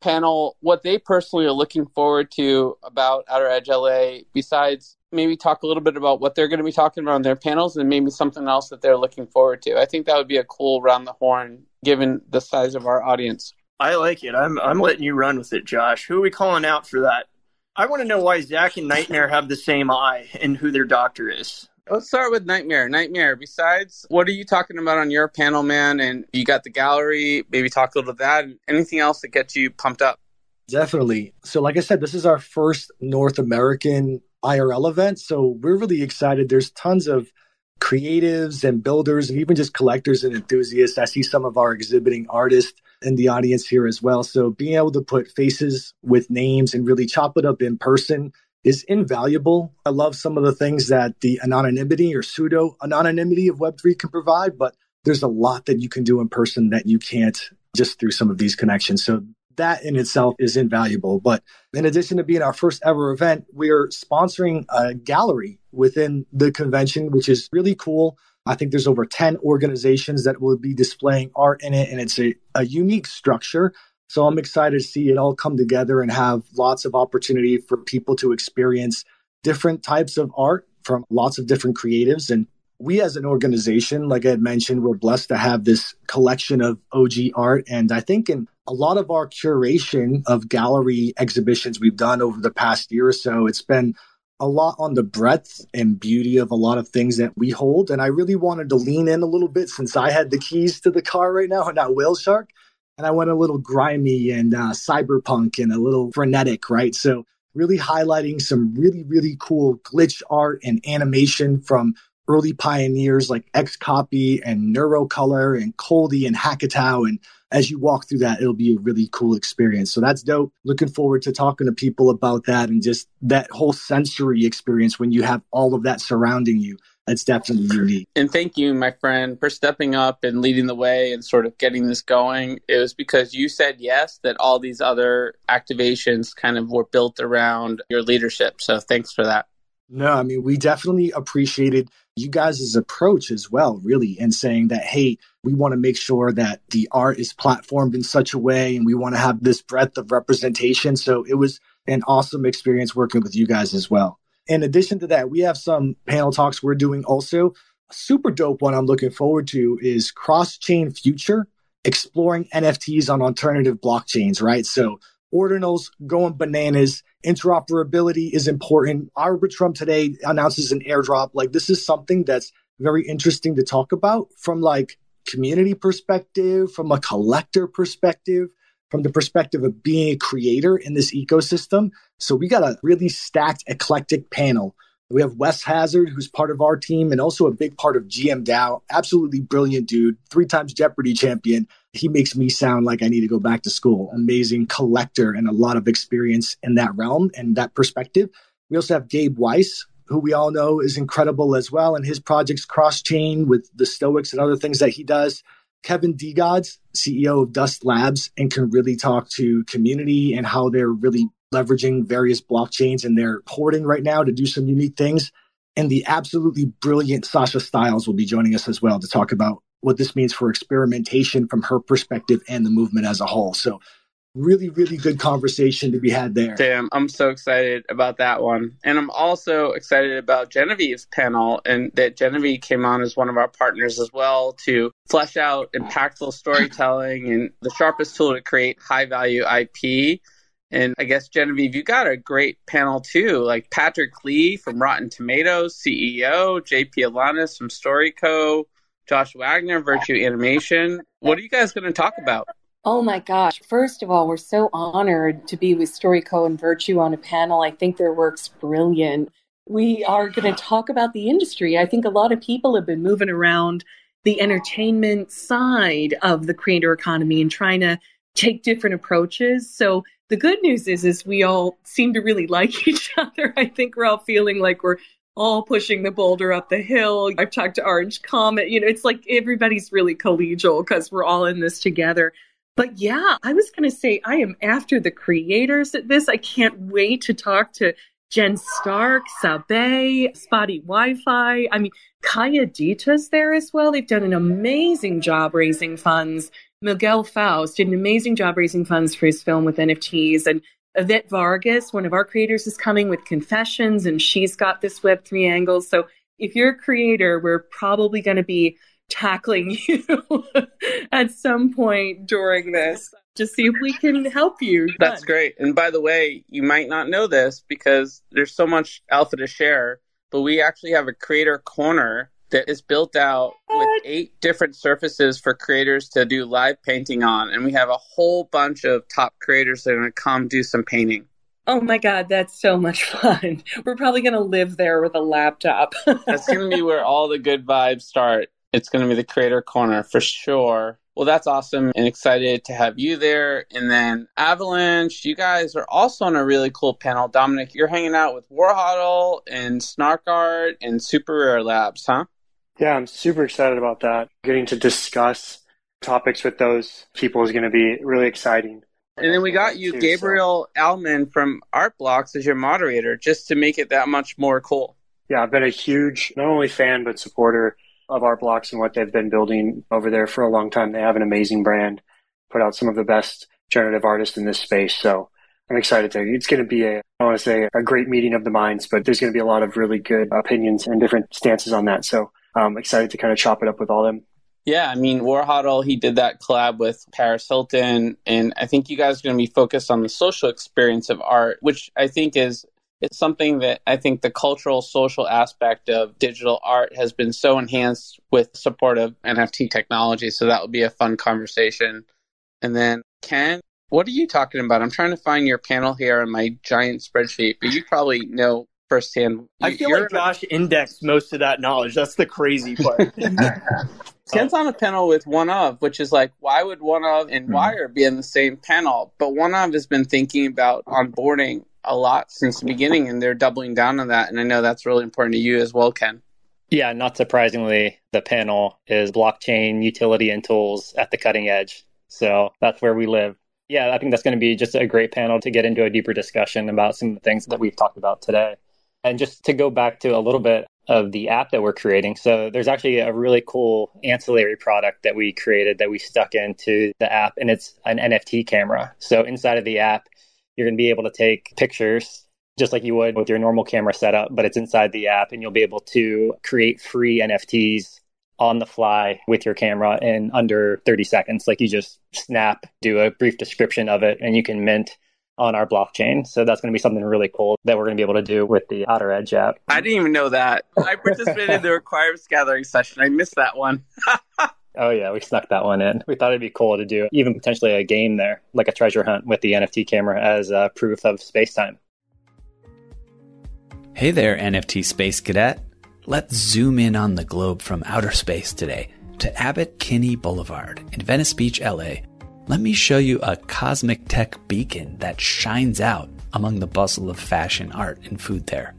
panel what they personally are looking forward to about Outer Edge LA, besides maybe talk a little bit about what they're going to be talking about on their panels and maybe something else that they're looking forward to. I think that would be a cool round the horn given the size of our audience. I like it. I'm I'm letting you run with it, Josh. Who are we calling out for that? I want to know why Zach and Nytmare have the same eye and who their doctor is. Let's start with Nytmare. Nytmare, besides, what are you talking about on your panel, man? And you got the gallery, maybe talk a little of that. Anything else that gets you pumped up? Definitely. So, like I said, this is our first North American IRL event. So, we're really excited. There's tons of creatives and builders and even just collectors and enthusiasts. I see some of our exhibiting artists in the audience here as well. So being able to put faces with names and really chop it up in person is invaluable. I love some of the things that the anonymity or pseudo anonymity of Web3 can provide, but there's a lot that you can do in person that you can't just through some of these connections. So that in itself is invaluable. But in addition to being our first ever event, we are sponsoring a gallery within the convention, which is really cool. I think there's over 10 organizations that will be displaying art in it, and it's a, a unique structure. So I'm excited to see it all come together and have lots of opportunity for people to experience different types of art from lots of different creatives. And we as an organization, like I had mentioned, we're blessed to have this collection of OG art. And I think in a lot of our curation of gallery exhibitions we've done over the past year or so, it's been a lot on the breadth and beauty of a lot of things that we hold. And I really wanted to lean in a little bit since I had the keys to the car right now and not Whale Shark. And I went a little grimy and uh, cyberpunk and a little frenetic, right? So really highlighting some really, really cool glitch art and animation from early pioneers like XCOPY and Neurocolor and Coldie and Hackatao. And as you walk through that, it'll be a really cool experience. So that's dope. Looking forward to talking to people about that and just that whole sensory experience when you have all of that surrounding you. it's definitely unique. And thank you, my friend, for stepping up and leading the way and sort of getting this going. It was because you said yes that all these other activations kind of were built around your leadership. So thanks for that. No, I mean, we definitely appreciated you guys' approach as well, really, and saying that, hey, we want to make sure that the art is platformed in such a way and we want to have this breadth of representation. So it was an awesome experience working with you guys as well. In addition to that, we have some panel talks we're doing also. A super dope one I'm looking forward to is Cross Chain Future, exploring NFTs on alternative blockchains, right? So ordinals going bananas. Interoperability is important. Arbitrum today announces an airdrop. Like this is something that's very interesting to talk about from like community perspective, from a collector perspective, from the perspective of being a creator in this ecosystem. So we got a really stacked, eclectic panel. We have Wes Hazard, who's part of our team and also a big part of GM DAO. Absolutely brilliant dude, three times Jeopardy champion. He makes me sound like I need to go back to school. Amazing collector and a lot of experience in that realm and that perspective. We also have Gabe Weiss, who we all know is incredible as well, and his projects cross chain with the Stoics and other things that he does. Kevin DeGods, CEO of Dust Labs, and can really talk to community and how they're really leveraging various blockchains and they're porting right now to do some unique things. And the absolutely brilliant Sasha Stiles will be joining us as well to talk about what this means for experimentation from her perspective and the movement as a whole. So really, really good conversation to be had there. Damn, I'm so excited about that one. And I'm also excited about Genevieve's panel and that Genevieve came on as one of our partners as well to flesh out impactful storytelling and the sharpest tool to create high value IP. And I guess Genevieve, you got a great panel too, like Patrick Lee from Rotten Tomatoes, CEO, JP Alanis from Storyco, Josh Wagner, Virtue Animation. What are you guys going to talk about? Oh my gosh. First of all, we're so honored to be with Storyco and Virtue on a panel. I think their work's brilliant. We are going to talk about the industry. I think a lot of people have been moving around the entertainment side of the creator economy and trying to take different approaches. So the good news is is we all seem to really like each other. I think we're all feeling like we're all pushing the boulder up the hill. I've talked to Orange Comet. You know, it's like everybody's really collegial because we're all in this together. But yeah, I was going to say, I am after the creators at this. I can't wait to talk to Jen Stark, Sabe, Spotty Wi Fi. I mean, Kaya Dita's there as well. They've done an amazing job raising funds. Miguel Faust did an amazing job raising funds for his film with NFTs. And Yvette Vargas, one of our creators, is coming with Confessions, and she's got this Web3 angle. So if you're a creator, we're probably going to be tackling you at some point during this to see if we can help you. That's great. And by the way, you might not know this because there's so much alpha to share, but we actually have a creator corner that is built out with eight different surfaces for creators to do live painting on. And we have a whole bunch of top creators that are going to come do some painting. Oh my God, that's so much fun. We're probably going to live there with a laptop. that's going to be where all the good vibes start. It's going to be the creator corner for sure. Well, that's awesome and excited to have you there. And then Avalanche, you guys are also on a really cool panel. Dominic, you're hanging out with Warhodl and Snark Art and Super Rare Labs, huh? Yeah, I'm super excited about that. Getting to discuss topics with those people is going to be really exciting. And then we got you, too, Gabriel so. Alman from Art Blocks, as your moderator, just to make it that much more cool. Yeah, I've been a huge, not only fan, but supporter of Art Blocks and what they've been building over there for a long time. They have an amazing brand, put out some of the best generative artists in this space. So I'm excited to. It's going to be a, I want to say, a great meeting of the minds, but there's going to be a lot of really good opinions and different stances on that. So I'm excited to kind of chop it up with all them. Yeah, I mean, Warhodl, he did that collab with Paris Hilton. And I think you guys are going to be focused on the social experience of art, which I think is it's something that I think the cultural social aspect of digital art has been so enhanced with support of NFT technology. So that would be a fun conversation. And then Ken, what are you talking about? I'm trying to find your panel here on my giant spreadsheet, but you probably know firsthand. You, I feel like Josh a- indexed most of that knowledge. That's the crazy part. Ken's on a panel with OneOf, which is like, why would OneOf and mm-hmm. Wire be in the same panel? But OneOf has been thinking about onboarding a lot since the beginning, and they're doubling down on that. And I know that's really important to you as well, Ken. Yeah, not surprisingly, the panel is blockchain utility and tools at the cutting edge. So that's where we live. Yeah, I think that's going to be just a great panel to get into a deeper discussion about some of the things that we've talked about today. And just to go back to a little bit of the app that we're creating. So there's actually a really cool ancillary product that we created that we stuck into the app, and it's an NFT camera. So inside of the app, you're going to be able to take pictures just like you would with your normal camera setup, but it's inside the app, and you'll be able to create free NFTs on the fly with your camera in under 30 seconds. Like you just snap, do a brief description of it, and you can mint on our blockchain. So that's going to be something really cool that we're going to be able to do with the Outer Edge app. I didn't even know that. I participated in the requirements gathering session. I missed that one. oh yeah, we snuck that one in. We thought it'd be cool to do even potentially a game there, like a treasure hunt with the NFT camera as a proof of space time. Hey there, NFT Space Cadet. Let's zoom in on the globe from outer space today to Abbott Kinney Boulevard in Venice Beach, LA let me show you a cosmic tech beacon that shines out among the bustle of fashion, art, and food there.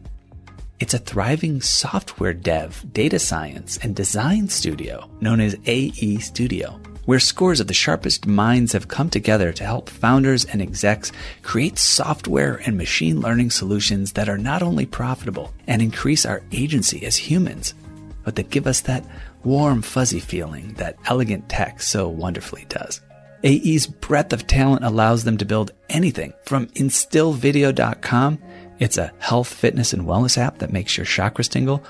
It's a thriving software dev, data science, and design studio known as AE Studio, where scores of the sharpest minds have come together to help founders and execs create software and machine learning solutions that are not only profitable and increase our agency as humans, but that give us that warm, fuzzy feeling that elegant tech so wonderfully does. AE's breadth of talent allows them to build anything from instillvideo.com. It's a health, fitness, and wellness app that makes your chakras tingle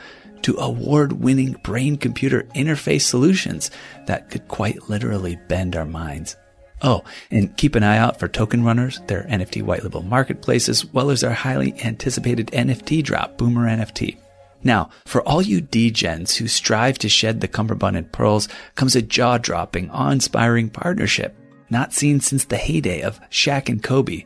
to award winning brain computer interface solutions that could quite literally bend our minds. Oh, and keep an eye out for Token Runners, their NFT white label marketplace, as well as our highly anticipated NFT drop, Boomer NFT. Now, for all you degens who strive to shed the cummerbund and pearls comes a jaw-dropping, awe-inspiring partnership not seen since the heyday of Shaq and Kobe.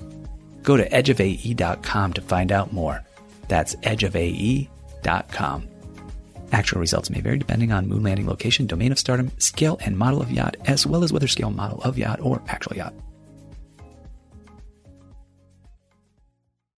Go to edgeofae.com to find out more. That's edgeofae.com. Actual results may vary depending on moon landing location, domain of stardom, scale and model of yacht, as well as whether scale model of yacht or actual yacht.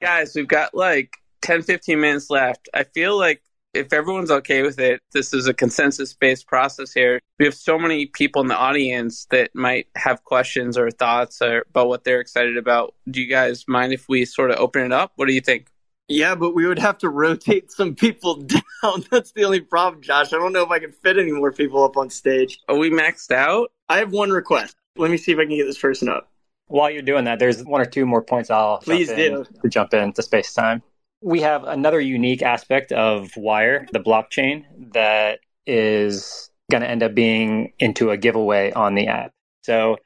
Guys, we've got like 10, 15 minutes left. I feel like if everyone's okay with it, this is a consensus based process here. We have so many people in the audience that might have questions or thoughts or, about what they're excited about. Do you guys mind if we sort of open it up? What do you think? Yeah, but we would have to rotate some people down. That's the only problem, Josh. I don't know if I can fit any more people up on stage. Are we maxed out? I have one request. Let me see if I can get this person up. While you're doing that, there's one or two more points I'll please do to jump into space time we have another unique aspect of Wire, the blockchain, that is going to end up being into a giveaway on the app. So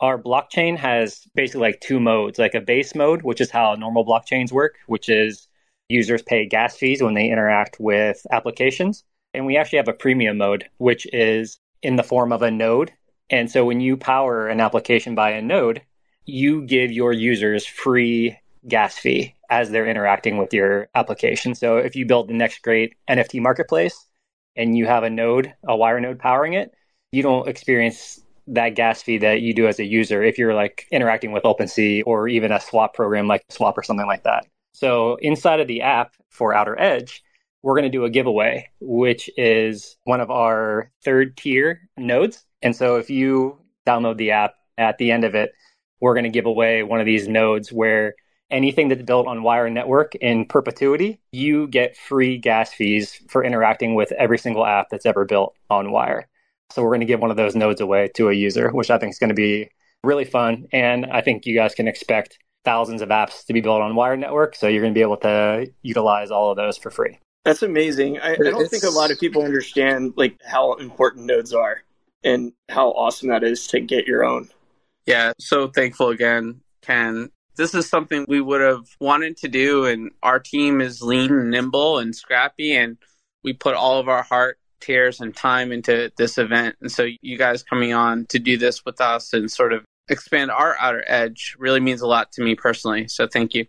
our blockchain has basically like two modes, like a base mode, which is how normal blockchains work, which is users pay gas fees when they interact with applications. And we actually have a premium mode, which is in the form of a node. And so when you power an application by a node, you give your users free gas fee as they're interacting with your application. So if you build the next great NFT marketplace and you have a node, a wire node powering it, you don't experience that gas fee that you do as a user if you're like interacting with OpenSea or even a swap program like Swap or something like that. So inside of the app for Outer Edge, we're going to do a giveaway, which is one of our third tier nodes. And so if you download the app at the end of it, we're going to give away one of these nodes where anything that's built on Wire Network in perpetuity, you get free gas fees for interacting with every single app that's ever built on Wire. So we're going to give one of those nodes away to a user, which I think is going to be really fun. And I think you guys can expect thousands of apps to be built on Wire Network. So you're going to be able to utilize all of those for free. That's amazing. I, I don't it's... think a lot of people understand like how important nodes are and how awesome that is to get your own. Yeah, so thankful again, Ken, this is something we would have wanted to do and our team is lean and nimble and scrappy and we put all of our heart tears and time into this event. And so you guys coming on to do this with us and sort of expand our outer edge really means a lot to me personally. So thank you.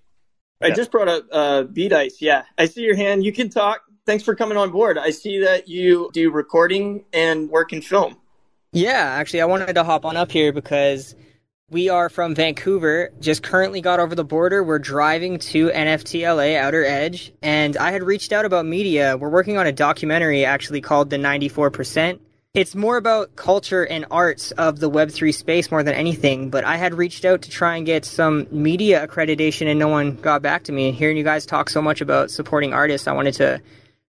I just brought up uh, Bdice. Yeah, I see your hand. You can talk. Thanks for coming on board. I see that you do recording and work in film. Yeah, actually, I wanted to hop on up here because we are from Vancouver, just currently got over the border. We're driving to NFTLA Outer Edge, and I had reached out about media. We're working on a documentary actually called The 94%. It's more about culture and arts of the Web3 space more than anything, but I had reached out to try and get some media accreditation and no one got back to me. And hearing you guys talk so much about supporting artists, I wanted to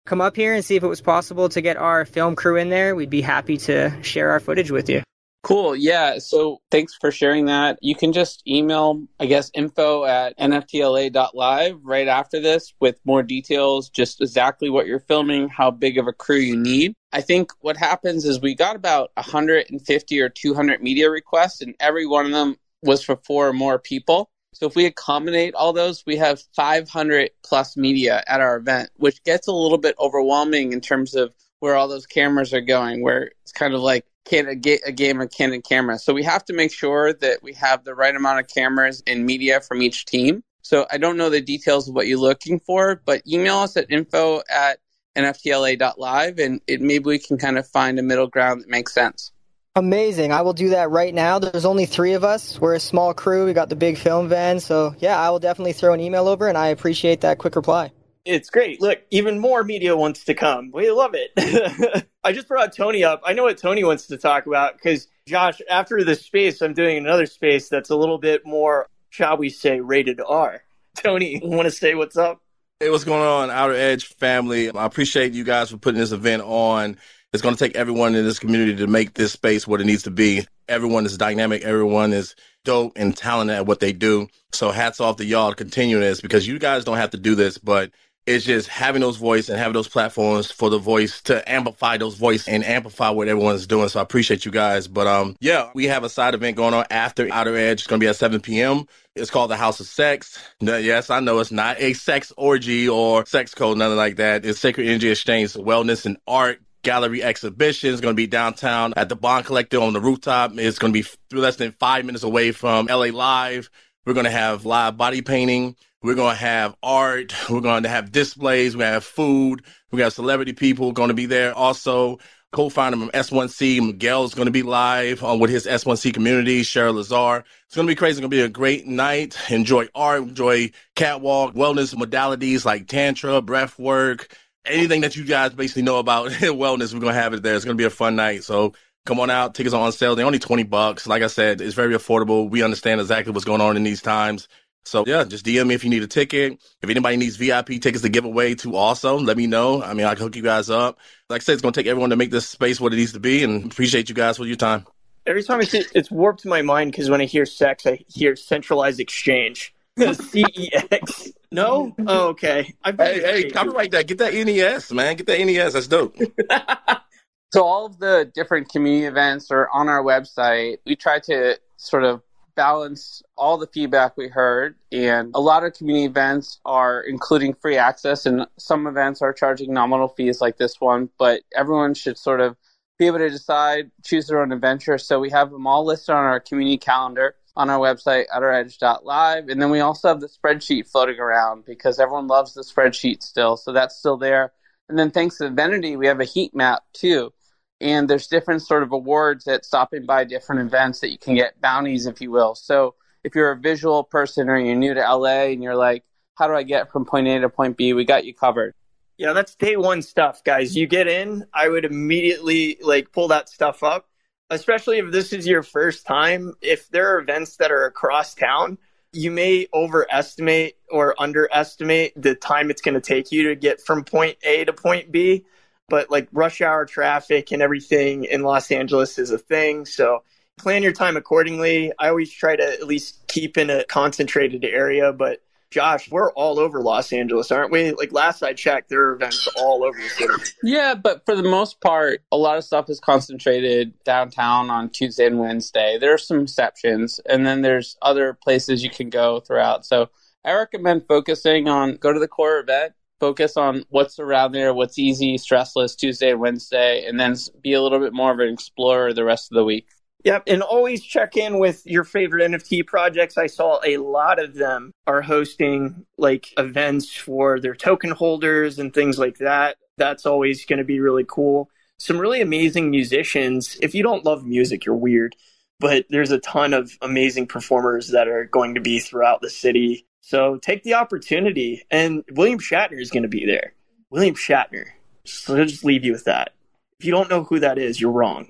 come up here and see if it was possible to get our film crew in there. We'd be happy to share our footage with you. Cool. Yeah. So thanks for sharing that. You can just email, I guess, info at nftla.live right after this with more details, just exactly what you're filming, how big of a crew you need. I think what happens is we got about 150 or 200 media requests, and every one of them was for four or more people. So if we accommodate all those, we have 500 plus media at our event, which gets a little bit overwhelming in terms of where all those cameras are going, where it's kind of like can a, ga- a game of Canon camera. So we have to make sure that we have the right amount of cameras and media from each team. So I don't know the details of what you're looking for, but email us at info at nftla.live and it, maybe we can kind of find a middle ground that makes sense. Amazing. I will do that right now. There's only three of us. We're a small crew. We got the big film van. So, yeah, I will definitely throw an email over and I appreciate that quick reply. It's great. Look, even more media wants to come. We love it. I just brought Tony up. I know what Tony wants to talk about because, Josh, after this space, I'm doing another space that's a little bit more, shall we say, rated R. Tony, want to say what's up? Hey, what's going on, Outer Edge family? I appreciate you guys for putting this event on. It's going to take everyone in this community to make this space what it needs to be. Everyone is dynamic. Everyone is dope and talented at what they do. So hats off to y'all to continue this because you guys don't have to do this, but it's just having those voice and having those platforms for the voice to amplify those voice and amplify what everyone's doing. So I appreciate you guys. But um, yeah, we have a side event going on after Outer Edge. It's going to be at 7 p.m. It's called the House of Sex. Yes, I know it's not a sex orgy or sex code, nothing like that. It's Sacred Energy Exchange, wellness and art gallery exhibition. It's going to be downtown at the Bond Collector on the rooftop. It's going to be less than five minutes away from LA Live. We're going to have live body painting. We're going to have art. We're going to have displays. We have food. We got celebrity people going to be there. Also, co-founder from S1C, Miguel is going to be live on with his S1C community, Cheryl Lazar. It's going to be crazy. It's going to be a great night. Enjoy art, enjoy catwalk, wellness modalities like tantra, breath work, anything that you guys basically know about wellness. We're going to have it there. It's going to be a fun night. So come on out. Tickets are on sale. They're only 20 bucks. Like I said, it's very affordable. We understand exactly what's going on in these times. So yeah, just DM me if you need a ticket. If anybody needs VIP tickets to give away to also, let me know. I mean, I can hook you guys up. Like I said, it's going to take everyone to make this space what it needs to be and appreciate you guys for your time. Every time I see it's warped my mind because when I hear sex, I hear centralized exchange. The CEX. No? Oh, okay. Hey, hey, copyright that. Get that NES, man. Get that NES. That's dope. so all of the different community events are on our website. We try to sort of balance all the feedback we heard. And a lot of community events are including free access, and some events are charging nominal fees like this one. But everyone should sort of be able to decide, choose their own adventure. So we have them all listed on our community calendar on our website, outeredge.live. And then we also have the spreadsheet floating around because everyone loves the spreadsheet still. So that's still there. And then thanks to Evenity, we have a heat map too and there's different sort of awards at stopping by different events that you can get bounties, if you will. So if you're a visual person or you're new to LA and you're like, how do I get from point A to point B? We got you covered. Yeah, that's day one stuff, guys. You get in, I would immediately like pull that stuff up, especially if this is your first time. If there are events that are across town, you may overestimate or underestimate the time it's going to take you to get from point A to point B but like rush hour traffic and everything in Los Angeles is a thing. So plan your time accordingly. I always try to at least keep in a concentrated area, but Josh, we're all over Los Angeles, aren't we? Like last I checked, there are events all over the city. Yeah, but for the most part, a lot of stuff is concentrated downtown on Tuesday and Wednesday. There are some exceptions, and then there's other places you can go throughout. So I recommend focusing on go to the core event, focus on what's around there, what's easy, stressless Tuesday Wednesday, and then be a little bit more of an explorer the rest of the week. Yep, and always check in with your favorite NFT projects. I saw a lot of them are hosting like events for their token holders and things like that. That's always going to be really cool. Some really amazing musicians. If you don't love music, you're weird. But there's a ton of amazing performers that are going to be throughout the city. So take the opportunity. And William Shatner is going to be there. William Shatner. So I'll just leave you with that. If you don't know who that is, you're wrong.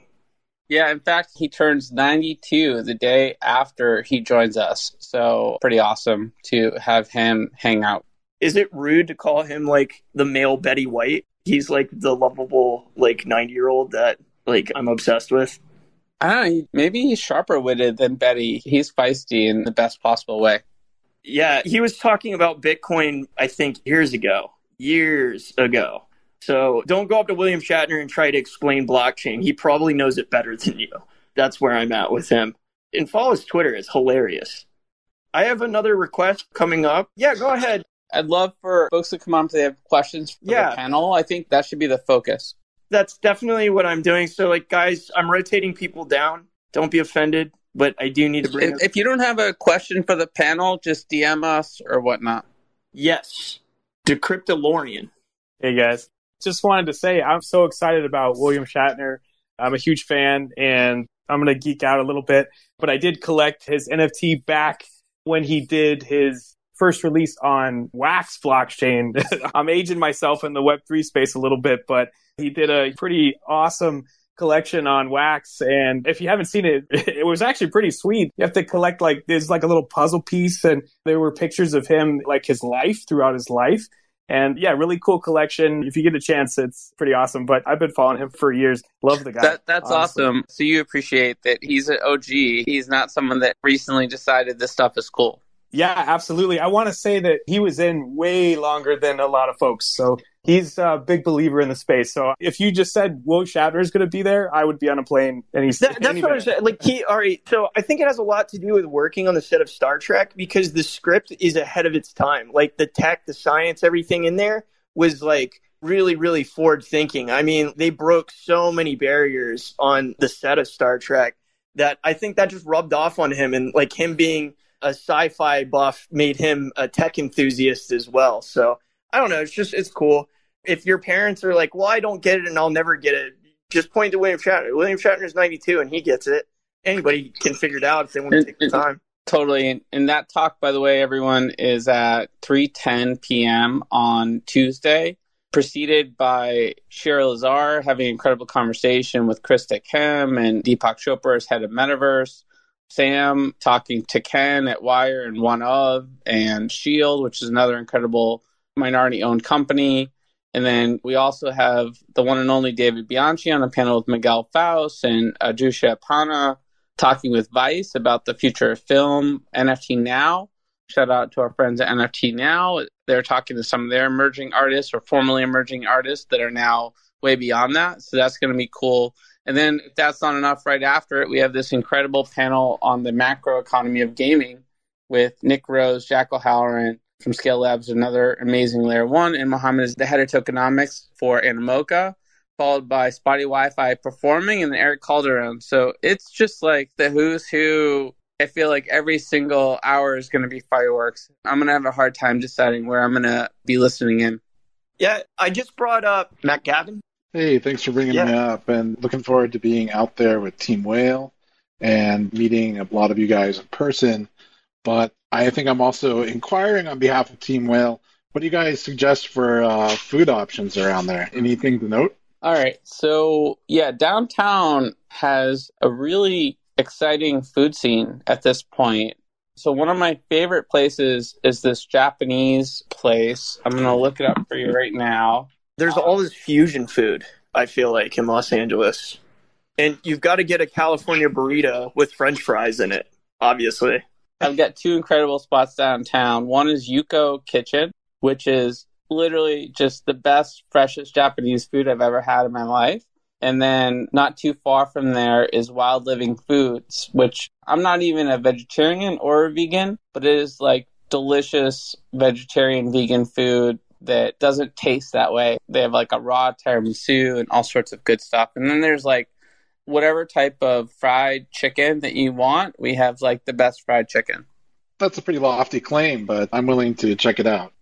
Yeah, in fact, he turns 92 the day after he joins us. So, pretty awesome to have him hang out. Is it rude to call him like the male Betty White? He's like the lovable, like 90 year old that like I'm obsessed with. I don't know. Maybe he's sharper witted than Betty. He's feisty in the best possible way. Yeah, he was talking about Bitcoin, I think, years ago. Years ago. So don't go up to William Shatner and try to explain blockchain. He probably knows it better than you. That's where I'm at with him. And follow his Twitter. It's hilarious. I have another request coming up. Yeah, go ahead. I'd love for folks to come on if they have questions for Yeah. the panel. I think that should be the focus. That's definitely what I'm doing. So, like, guys, I'm rotating people down. Don't be offended, but I do need to bring If, up. if you don't have a question for the panel, just DM us or whatnot. Yes. Decryptolorian. Hey guys, just wanted to say I'm so excited about William Shatner. I'm a huge fan and I'm going to geek out a little bit, but I did collect his NFT back when he did his first release on Wax blockchain. I'm aging myself in the Web3 space a little bit, but he did a pretty awesome collection on wax and if you haven't seen it it was actually pretty sweet you have to collect like there's like a little puzzle piece and there were pictures of him like his life throughout his life and yeah, really cool collection. If you get a chance, it's pretty awesome. But I've been following him for years. Love the guy. That, that's honestly. awesome. So you appreciate that he's an OG. He's not someone that recently decided this stuff is cool. Yeah, absolutely. I want to say that he was in way longer than a lot of folks. So he's a big believer in the space. So if you just said Will Shatner is going to be there, I would be on a plane and he's That, that's what I'm saying. Like he, all right. So I think it has a lot to do with working on the set of Star Trek because the script is ahead of its time. Like the tech, the science, everything in there was like really, really forward thinking. I mean, they broke so many barriers on the set of Star Trek that I think that just rubbed off on him, and like him being a sci-fi buff made him a tech enthusiast as well. So I don't know. It's just it's cool. If your parents are like, "Well, I don't get it, and I'll never get it," just point to William Shatner. William Shatner's 92 and he gets it. Anybody can figure it out if they want to take the time. Totally. And- that talk, by the way, everyone is at 3:10 p.m. on Tuesday, preceded by Sheryl Lazar having an incredible conversation with Krista Kim and Deepak Chopra as head of Metaverse. Sam talking to Ken at Wire and OneOf and Shield, which is another incredible minority-owned company. And then we also have the one and only David Bianchi on the panel with Miguel Faust and Ajusha Pana talking with Vice about the future of film, NFT Now. Shout out to our friends at NFT Now. They're talking to some of their emerging artists or formerly emerging artists that are now way beyond that. So that's going to be cool. And then, if that's not enough, right after it, we have this incredible panel on the macro economy of gaming with Nick Rose, Jack O'Halloran from Scale Labs, another amazing layer one, and Mohammed is the head of tokenomics for Animoca followed by Spotty Wi-Fi performing and Erick Calderon. So it's just like the who's who. I feel like every single hour is going to be fireworks. I'm going to have a hard time deciding where I'm going to be listening in. Yeah, I just brought up Matt Gavin. Hey, thanks for bringing me up and looking forward to being out there with Team Whale and meeting a lot of you guys in person. But I think I'm also inquiring on behalf of Team Whale. What do you guys suggest for uh, food options around there? Anything to note? All right. So, yeah, downtown has a really exciting food scene at this point. So, one of my favorite places is this Japanese place. I'm going to look it up for you right now. There's all this fusion food, I feel like, in Los Angeles. And you've got to get a California burrito with french fries in it, obviously. I've got two incredible spots downtown. One is Yuko Kitchen, which is literally just the best, freshest Japanese food I've ever had in my life. And then not too far from there is Wild Living Foods, which I'm not even a vegetarian or a vegan, but it is like delicious vegetarian vegan food that doesn't taste that way. They have like a raw tiramisu and all sorts of good stuff. And then there's like whatever type of fried chicken that you want. We have like the best fried chicken. That's a pretty lofty claim, but I'm willing to check it out.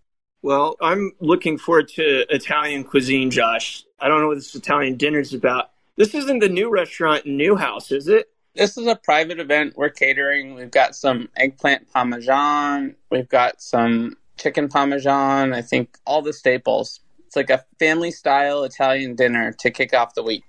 Well, I'm looking forward to Italian cuisine, Josh. I don't know what this Italian dinner is about. This isn't the new restaurant in Newhouse, is it? This is a private event we're catering. We've got some eggplant parmesan. We've got some chicken parmesan. I think all the staples. It's like a family style Italian dinner to kick off the week.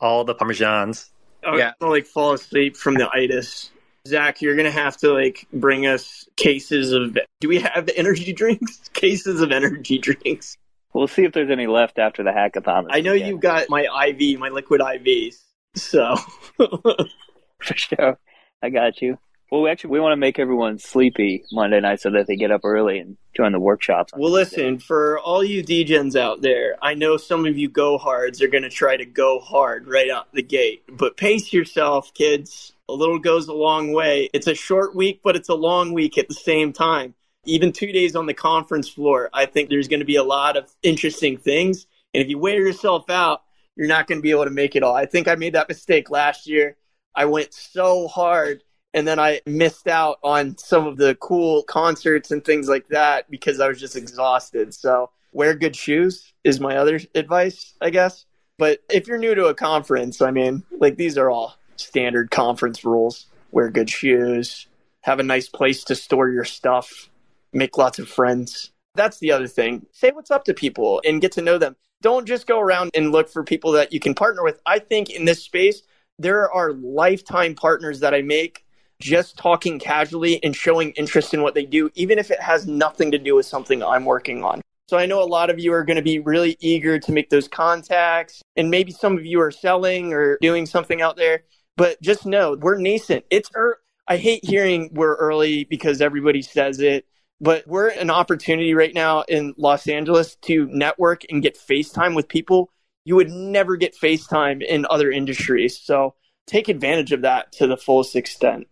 All the parmesans. Oh, I was gonna like fall asleep from the itis. Zach, you're gonna have to like bring us cases of. Do we have the energy drinks? cases of energy drinks. We'll see if there's any left after the hackathon. I know you've got my IV, my liquid IVs. So For sure. I got you. Well, we actually, we want to make everyone sleepy Monday night so that they get up early and join the workshops. Well, listen, for all you degens out there, I know some of you go hards are going to try to go hard right out the gate, but pace yourself, kids. A little goes a long way. It's a short week, but it's a long week at the same time. Even two days on the conference floor, I think there's going to be a lot of interesting things. And if you wear yourself out, you're not going to be able to make it all. I think I made that mistake last year. I went so hard and then I missed out on some of the cool concerts and things like that because I was just exhausted. So wear good shoes is my other advice, I guess. But if you're new to a conference, I mean, like these are all standard conference rules. Wear good shoes, have a nice place to store your stuff, make lots of friends. That's the other thing. Say what's up to people and get to know them. Don't just go around and look for people that you can partner with. I think in this space, there are lifetime partners that I make just talking casually and showing interest in what they do, even if it has nothing to do with something I'm working on. So I know a lot of you are going to be really eager to make those contacts, and maybe some of you are selling or doing something out there. But just know we're nascent. It's er- I hate hearing we're early because everybody says it, but we're an opportunity right now in Los Angeles to network and get FaceTime with people you would never get FaceTime in other industries. So take advantage of that to the fullest extent.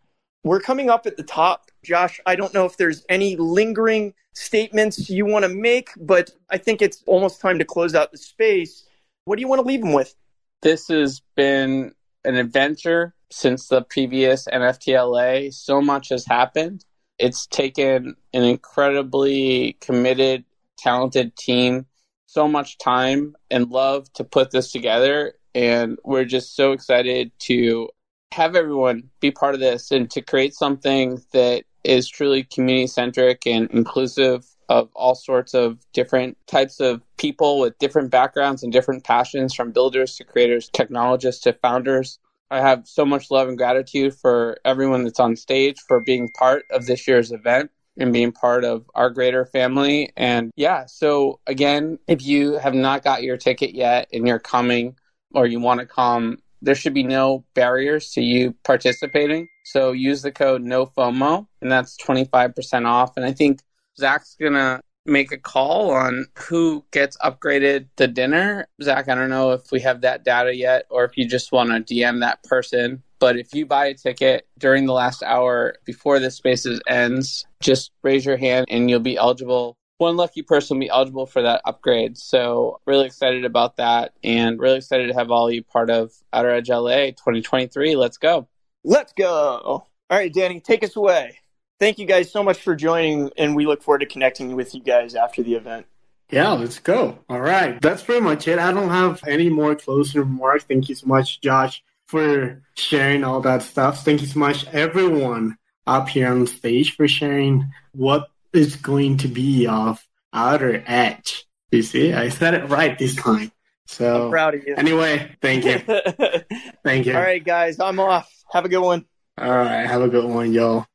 We're coming up at the top. Josh, I don't know if there's any lingering statements you want to make, but I think it's almost time to close out the space. What do you want to leave them with? This has been an adventure since the previous NFTLA. So much has happened. It's taken an incredibly committed, talented team so much time and love to put this together. And we're just so excited to have everyone be part of this and to create something that is truly community centric and inclusive of all sorts of different types of people with different backgrounds and different passions from builders to creators, technologists to founders. I have so much love and gratitude for everyone that's on stage for being part of this year's event and being part of our greater family. And yeah, so again, if you have not got your ticket yet and you're coming or you want to come, there should be no barriers to you participating. So use the code NOFOMO and that's 25% off. And I think Zach's going to make a call on who gets upgraded to dinner. Zach, I don't know if we have that data yet or if you just want to DM that person. But if you buy a ticket during the last hour before this spaces ends, just raise your hand and you'll be eligible. One lucky person will be eligible for that upgrade. So really excited about that and really excited to have all you part of Outer Edge LA 2023. Let's go. Let's go. All right, Danny, take us away. Thank you guys so much for joining, and we look forward to connecting with you guys after the event. Yeah, let's go. All right. That's pretty much it. I don't have any more closing remarks. Thank you so much, Josh, for sharing all that stuff. Thank you so much, everyone up here on stage, for sharing what is going to be of Outer Edge. You see, I said it right this time. So I'm proud of you. Anyway, thank you. thank you. All right, guys, I'm off. Have a good one. All right, have a good one, y'all.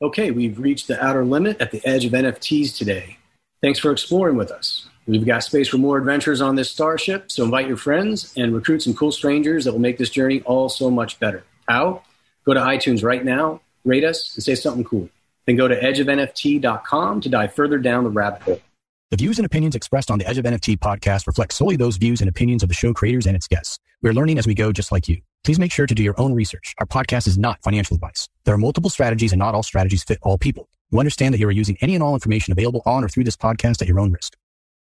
Okay, we've reached the outer limit at the edge of NFTs today. Thanks for exploring with us. We've got space for more adventures on this starship, so invite your friends and recruit some cool strangers that will make this journey all so much better. How? Go to iTunes right now, rate us, and say something cool. Then go to edgeofnft.com to dive further down the rabbit hole. The views and opinions expressed on the Edge of NFT podcast reflect solely those views and opinions of the show creators and its guests. We're learning as we go, just like you. Please make sure to do your own research. Our podcast is not financial advice. There are multiple strategies and not all strategies fit all people. You understand that you are using any and all information available on or through this podcast at your own risk.